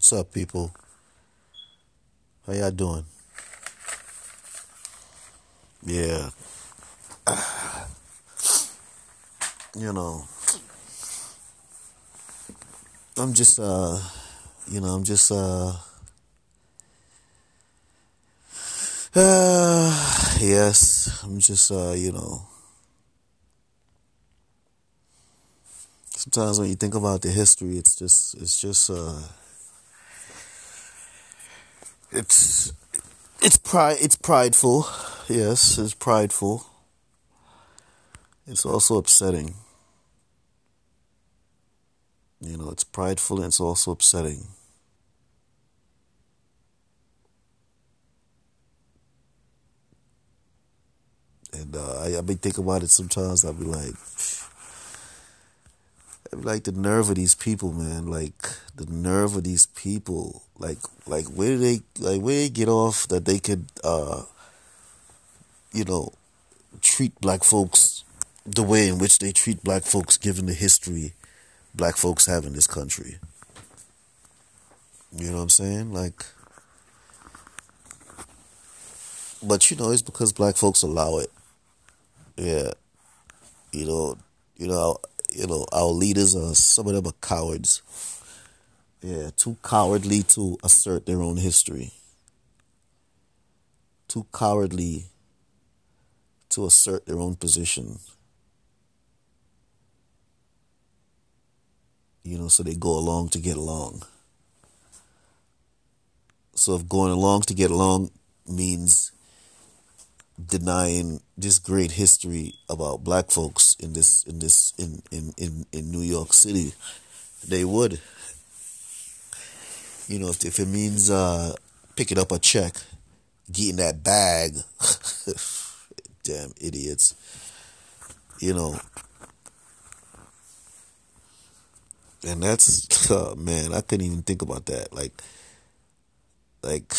What's up, people? How y'all doing? Yeah. You know, I'm just, uh, you know, I'm just, uh, uh, yes, I'm just, uh, you know, sometimes when you think about the history, it's just, it's just, uh, it's, it's pride, it's prideful. Yes, it's prideful. It's also upsetting. You know, it's prideful and it's also upsetting. And uh, I, I be thinking about it sometimes. I'll be like, I be like the nerve of these people, man. Like the nerve of these people. Like, like where they, like where they get off that they could, uh, you know, treat black folks the way in which they treat black folks, given the history black folks have in this country. You know what I'm saying? Like, but you know, it's because black folks allow it. Yeah, you know, you know, you know, our leaders are some of them are cowards. Yeah, too cowardly to assert their own history. Too cowardly to assert their own position. You know, so they go along to get along. So if going along to get along means denying this great history about black folks in this in this in in in, in New York City, they would. You know, if if it means uh, picking up a check, getting that bag, damn idiots. You know, and that's oh, man, I couldn't even think about that. Like, like,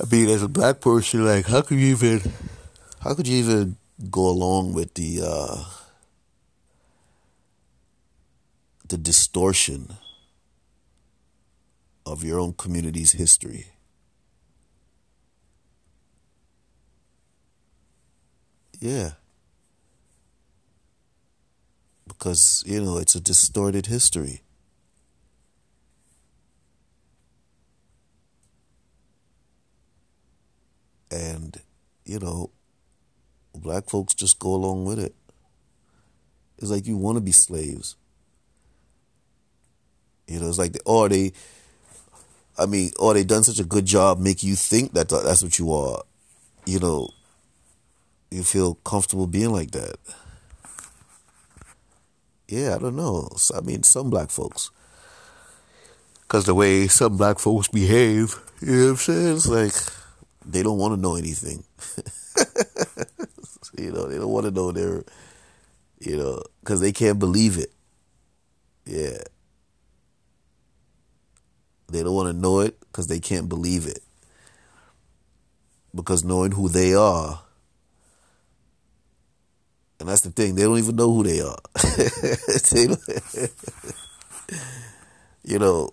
I mean, as a black person, like, how could you even, how could you even go along with the uh, the distortion of your own community's history? Yeah. Because, you know, it's a distorted history. And, you know, black folks just go along with it. It's like you want to be slaves. You know, it's like, the, or they, I mean, or they done such a good job make you think that that's what you are. You know, you feel comfortable being like that. Yeah, I don't know. I mean, some black folks. Because the way some black folks behave, you know what I'm saying? It's like they don't want to know anything. you know, they don't want to know their, you know, because they can't believe it. Yeah. They don't want to know it because they can't believe it. Because knowing who they are, and that's the thing, they don't even know who they are. they you know,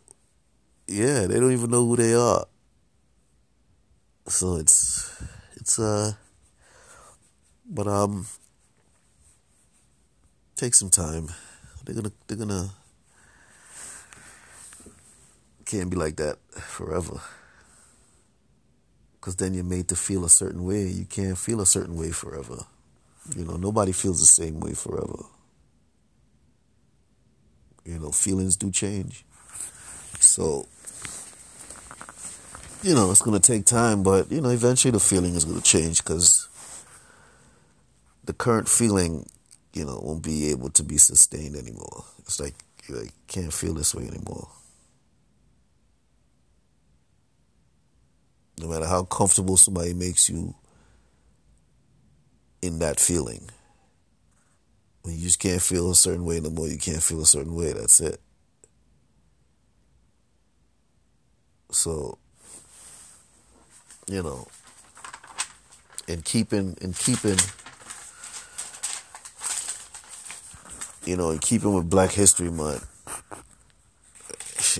yeah, they don't even know who they are. So it's it's uh but um take some time. They're gonna they're gonna can't be like that forever. Cause then you're made to feel a certain way. You can't feel a certain way forever. You know, nobody feels the same way forever. You know, feelings do change. So, you know, it's going to take time, but, you know, eventually the feeling is going to change because the current feeling, you know, won't be able to be sustained anymore. It's like you like, can't feel this way anymore. No matter how comfortable somebody makes you in that feeling. When you just can't feel a certain way no more, you can't feel a certain way. That's it. So, you know, in keeping, in keeping, you know, in keeping with Black History Month,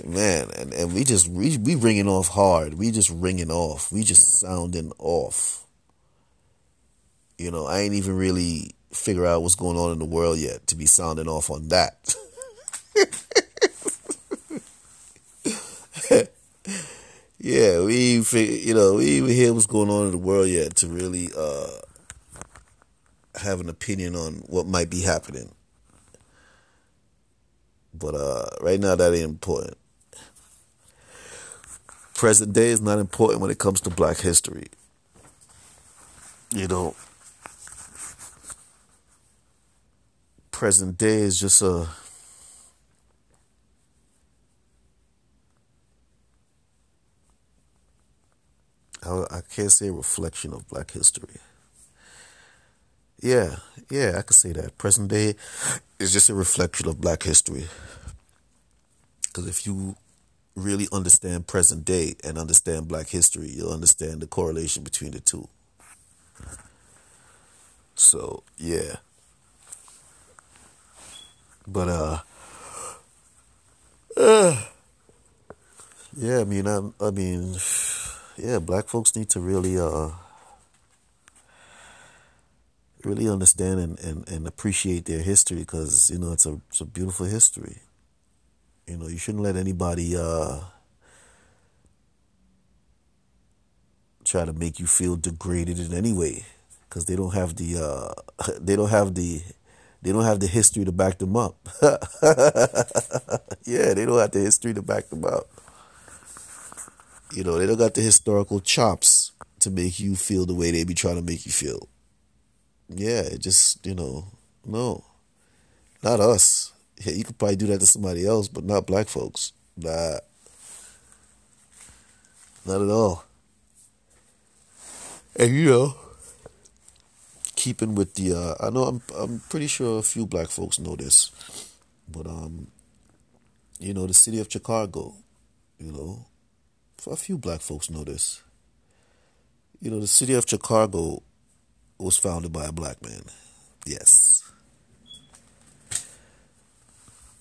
man, and, and we just we we ringing off hard. We just ringing off. We just sounding off. You know, I ain't even really figure out what's going on in the world yet to be sounding off on that. yeah, we you know we even hear what's going on in the world yet to really uh, have an opinion on what might be happening. But uh, right now, that ain't important. Present day is not important when it comes to black history. You know, present day is just a I can't say a reflection of black history. Yeah, yeah, I can say that. Present day is just a reflection of black history. Because if you really understand present day and understand black history, you'll understand the correlation between the two. So, yeah. But, uh, uh yeah, I mean, I, I mean, yeah, black folks need to really, uh, really understand and, and, and appreciate their history because, you know, it's a, it's a beautiful history. You know, you shouldn't let anybody uh, try to make you feel degraded in any way because they don't have the uh, they don't have the they don't have the history to back them up. yeah, they don't have the history to back them up. You know, they don't got the historical chops to make you feel the way they be trying to make you feel. Yeah, it just you know, no, not us. Yeah, you could probably do that to somebody else, but not black folks. Nah. Not at all. And you know, keeping with the uh, I know I'm I'm pretty sure a few black folks know this. But um you know, the city of Chicago, you know, a few black folks know this. You know, the city of Chicago was founded by a black man. Yes.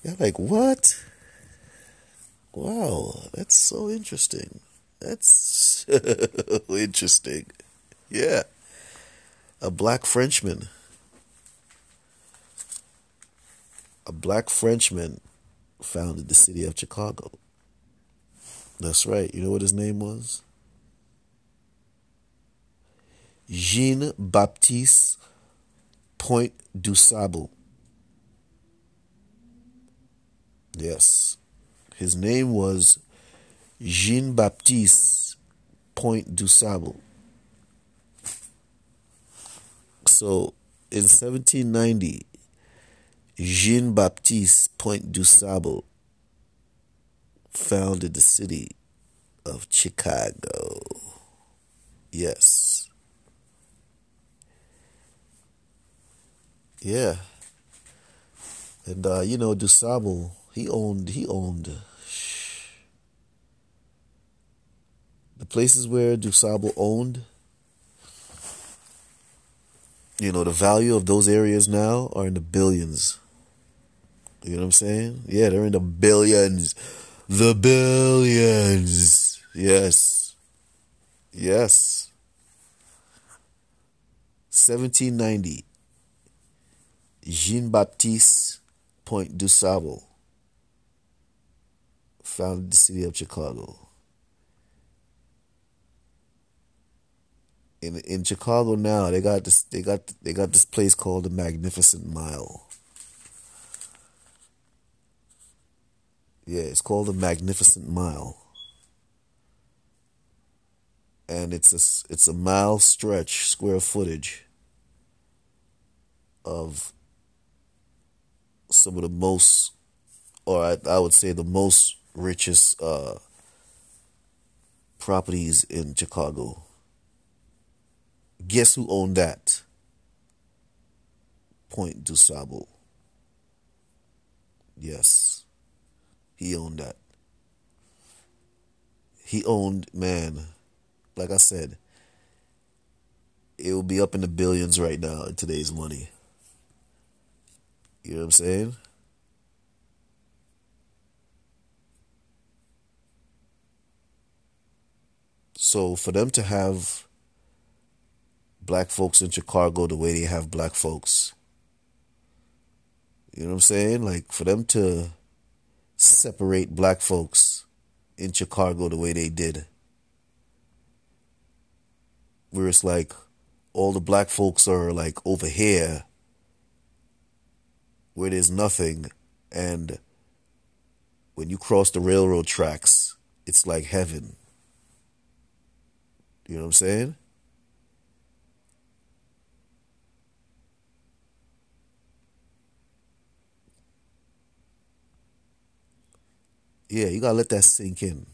You're like, what? Wow, that's so interesting. That's so interesting. Yeah. A black Frenchman. A black Frenchman founded the city of Chicago. That's right. You know what his name was? Jean Baptiste Point du Sable. Yes. His name was Jean Baptiste Point du Sable. So in 1790, Jean Baptiste Point du Sable founded the city of Chicago. Yes. Yeah. And uh, you know, DuSable he owned he owned the places where DuSable owned. You know, the value of those areas now are in the billions. You know what I'm saying? Yeah, they're in the billions. The billions. Yes. Yes. 1790. Jean Baptiste Point du Sable founded the city of Chicago. In in Chicago now, they got this they got they got this place called the Magnificent Mile. Yeah, it's called the Magnificent Mile. And it's a, it's a mile stretch, square footage of some of the most, or I, I would say the most richest uh, properties in Chicago. Guess who owned that? Point du Sable. Yes, he owned that. He owned, man, like I said, it will be up in the billions right now in today's money. You know what I'm saying? So for them to have black folks in Chicago the way they have black folks, you know what I'm saying? Like for them to separate black folks in Chicago the way they did, where it's like all the black folks are like over here where there's nothing and when you cross the railroad tracks it's like heaven you know what i'm saying? Yeah you gotta let that sink in.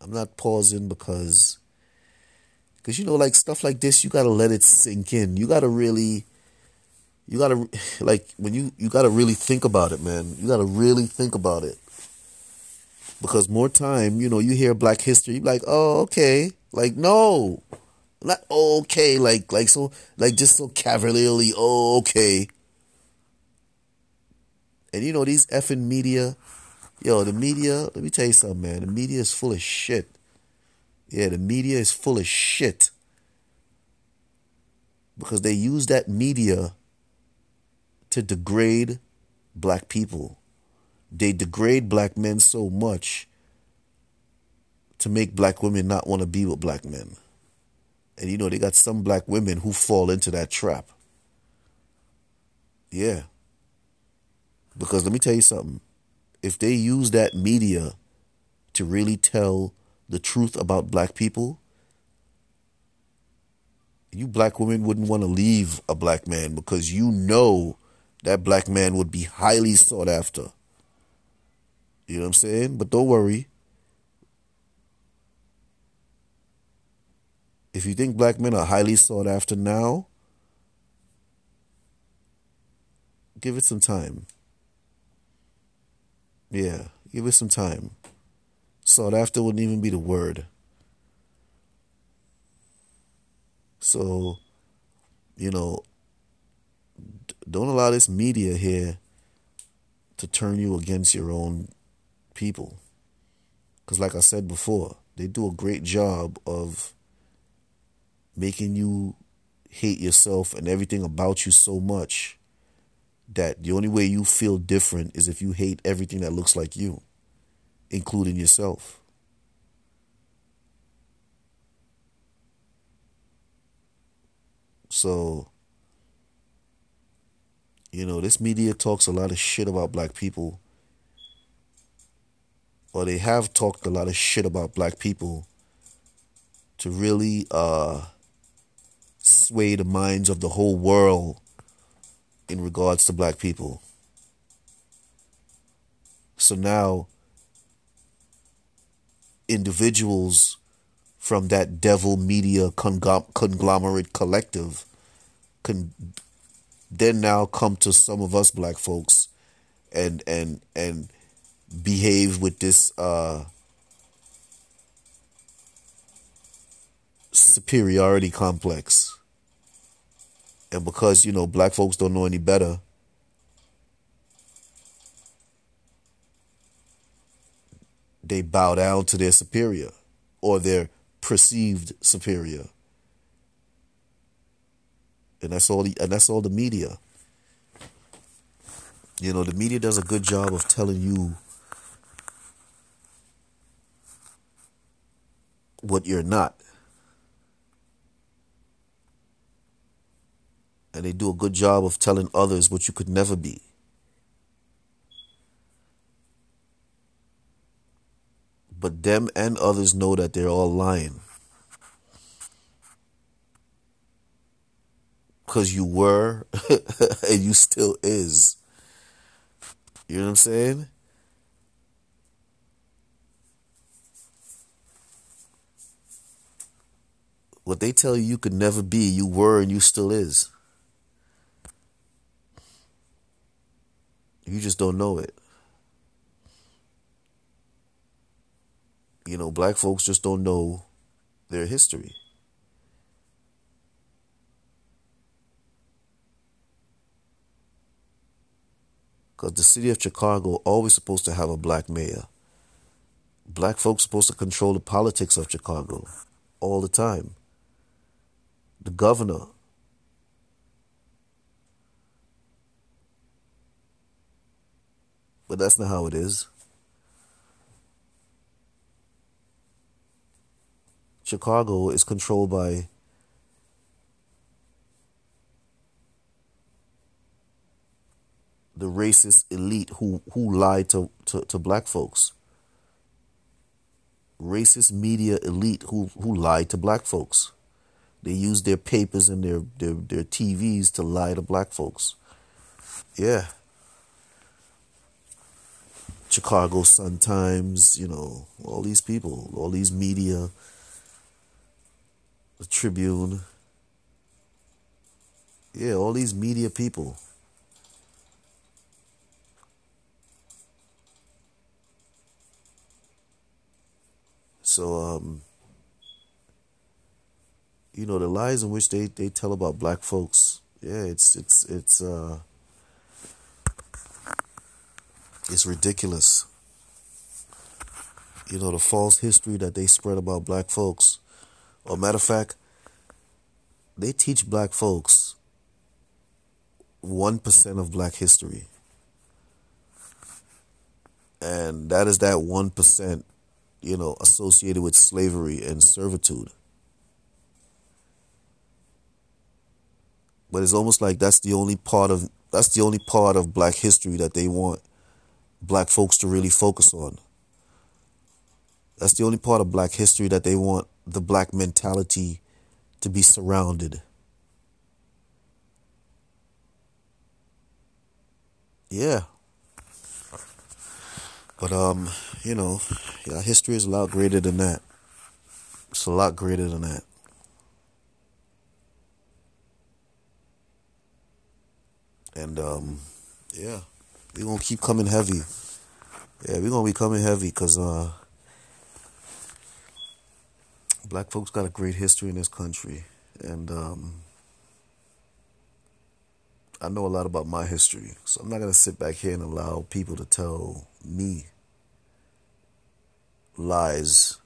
I'm not pausing because because you know like stuff like this you gotta let it sink in. You gotta really you gotta like when you you gotta really think about it man. You gotta really think about it. Because more time you know you hear black history you like oh okay like no. Not okay like like so like just so cavalierly oh okay. And you know these effing media yo the media let me tell you something man. The media is full of shit. Yeah the media is full of shit. Because they use that media to degrade black people. They degrade black men so much to make black women not want to be with black men. And you know, they got some black women who fall into that trap. Yeah. Because let me tell you something. If they use that media to really tell the truth about black people, you black women wouldn't want to leave a black man because you know that black man would be highly sought after. You know what I'm saying? But don't worry. If you think black men are highly sought after now, give it some time. Yeah, give it some time. Sought after wouldn't even be the word. So, you know, don't allow this media here to turn you against your own people. Because, like I said before, they do a great job of making you hate yourself and everything about you so much that the only way you feel different is if you hate everything that looks like you, including yourself. So, you know, this media talks a lot of shit about black people, or they have talked a lot of shit about black people to really uh, sway the minds of the whole world in regards to black people. So now, individuals from that devil media conglomerate collective can then now come to some of us black folks and and and behave with this uh superiority complex and because you know black folks don't know any better they bow down to their superior or their perceived superior and that's all. The, and that's all the media. You know, the media does a good job of telling you what you're not. And they do a good job of telling others what you could never be. But them and others know that they're all lying. because you were and you still is. You know what I'm saying? What they tell you you could never be, you were and you still is. You just don't know it. You know, black folks just don't know their history. Because the city of Chicago always supposed to have a black mayor. Black folks supposed to control the politics of Chicago. all the time. The governor. But that's not how it is. Chicago is controlled by the racist elite who who lie to, to, to black folks. Racist media elite who who lie to black folks. They use their papers and their, their, their TVs to lie to black folks. Yeah. Chicago Sun Times, you know, all these people, all these media, the Tribune. Yeah, all these media people So, um, you know, the lies in which they, they tell about black folks, yeah, it's it's it's uh, it's ridiculous. You know, the false history that they spread about black folks. Or matter of fact, they teach black folks one percent of black history. And that is that one percent you know, associated with slavery and servitude. But it's almost like that's the only part of that's the only part of black history that they want black folks to really focus on. That's the only part of black history that they want the black mentality to be surrounded. Yeah. But um you know, yeah, history is a lot greater than that. It's a lot greater than that. And um, yeah, we're gonna keep coming heavy. Yeah, we're gonna be coming heavy because uh, black folks got a great history in this country, and um, I know a lot about my history, so I'm not gonna sit back here and allow people to tell me lies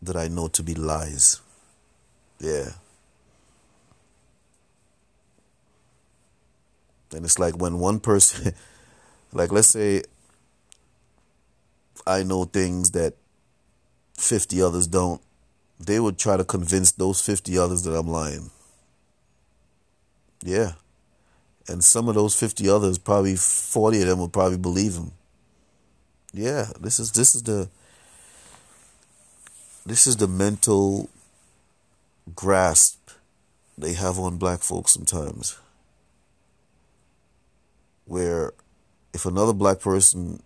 that I know to be lies. Yeah. And it's like when one person, like let's say I know things that 50 others don't, they would try to convince those 50 others that I'm lying. Yeah. And some of those 50 others, probably 40 of them would probably believe him. Yeah, this is this is the this is the mental grasp they have on black folks sometimes. Where if another black person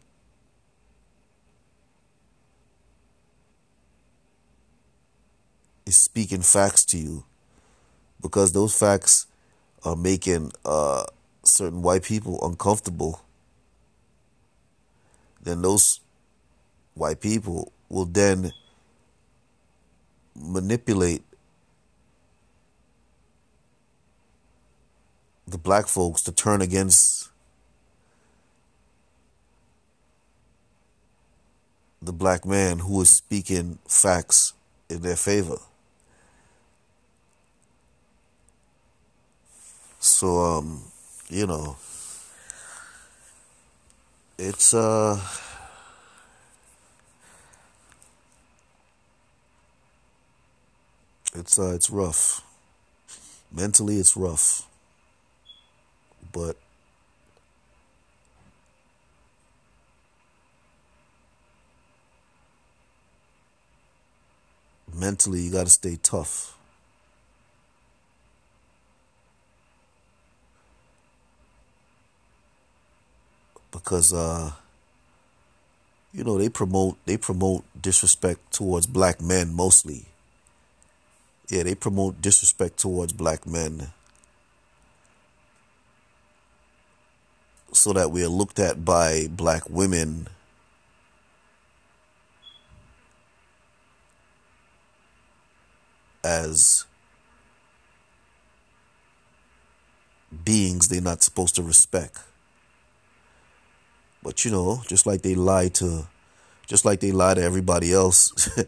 is speaking facts to you, because those facts are making uh, certain white people uncomfortable, then those white people will then manipulate the black folks to turn against the black man who is speaking facts in their favor. So um, you know, it's uh It's uh, it's rough. Mentally, it's rough. But mentally, you got to stay tough. Because uh, you know they promote they promote disrespect towards black men mostly. Yeah, they promote disrespect towards black men. So that we are looked at by black women as beings they're not supposed to respect. But you know, just like they lie to just like they lie to everybody else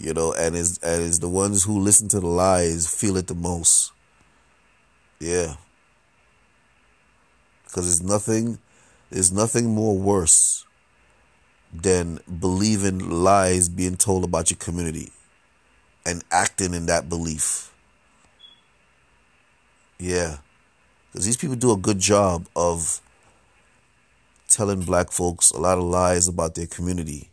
You know, and is and is the ones who listen to the lies feel it the most. Yeah. Because there's nothing, there's nothing more worse than believing lies being told about your community and acting in that belief. Yeah. Because these people do a good job of telling black folks a lot of lies about their community.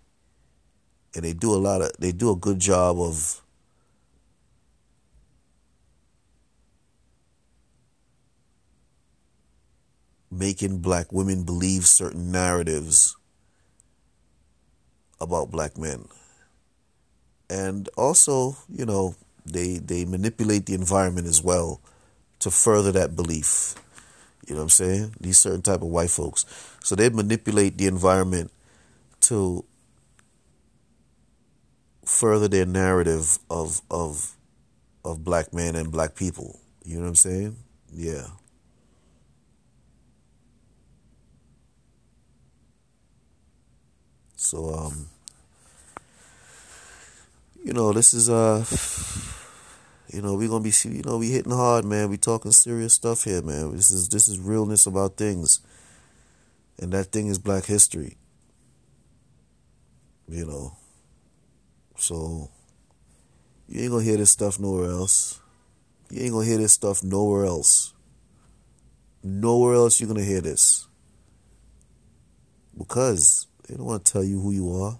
And they do a lot of, they do a good job of making black women believe certain narratives about black men. And also, you know, they they manipulate the environment as well to further that belief. You know what I'm saying? These certain type of white folks. So they manipulate the environment to further their narrative of of of black men and black people. You know what I'm saying? Yeah. So um you know, this is uh you know, we're gonna be you know, we hitting hard, man. We talking serious stuff here, man. This is this is realness about things. And that thing is black history. You know. So you ain't gonna hear this stuff nowhere else. You ain't gonna hear this stuff nowhere else. Nowhere else you're gonna hear this. Because they don't want to tell you who you are.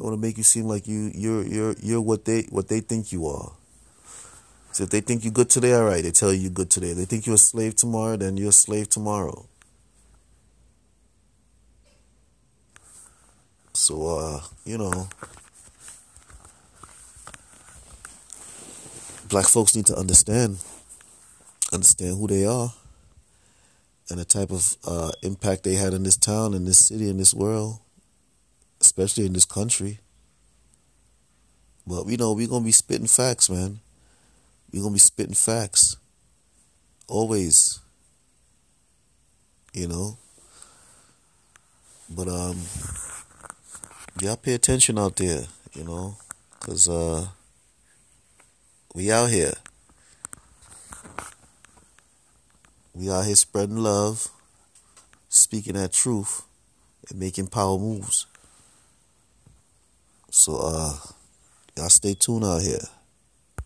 They want to make you seem like you you're you're you're what they what they think you are. So if they think you're good today, all right, they tell you you're good today. If they think you're a slave tomorrow, then you're a slave tomorrow. So uh, you know, black folks need to understand understand who they are and the type of uh, impact they had in this town, in this city, in this world, especially in this country. But we know we're gonna be spitting facts, man. We're gonna be spitting facts. Always. You know. But um y'all pay attention out there, you know, cause uh we out here. We out here spreading love, speaking that truth, and making power moves. So uh y'all stay tuned out here.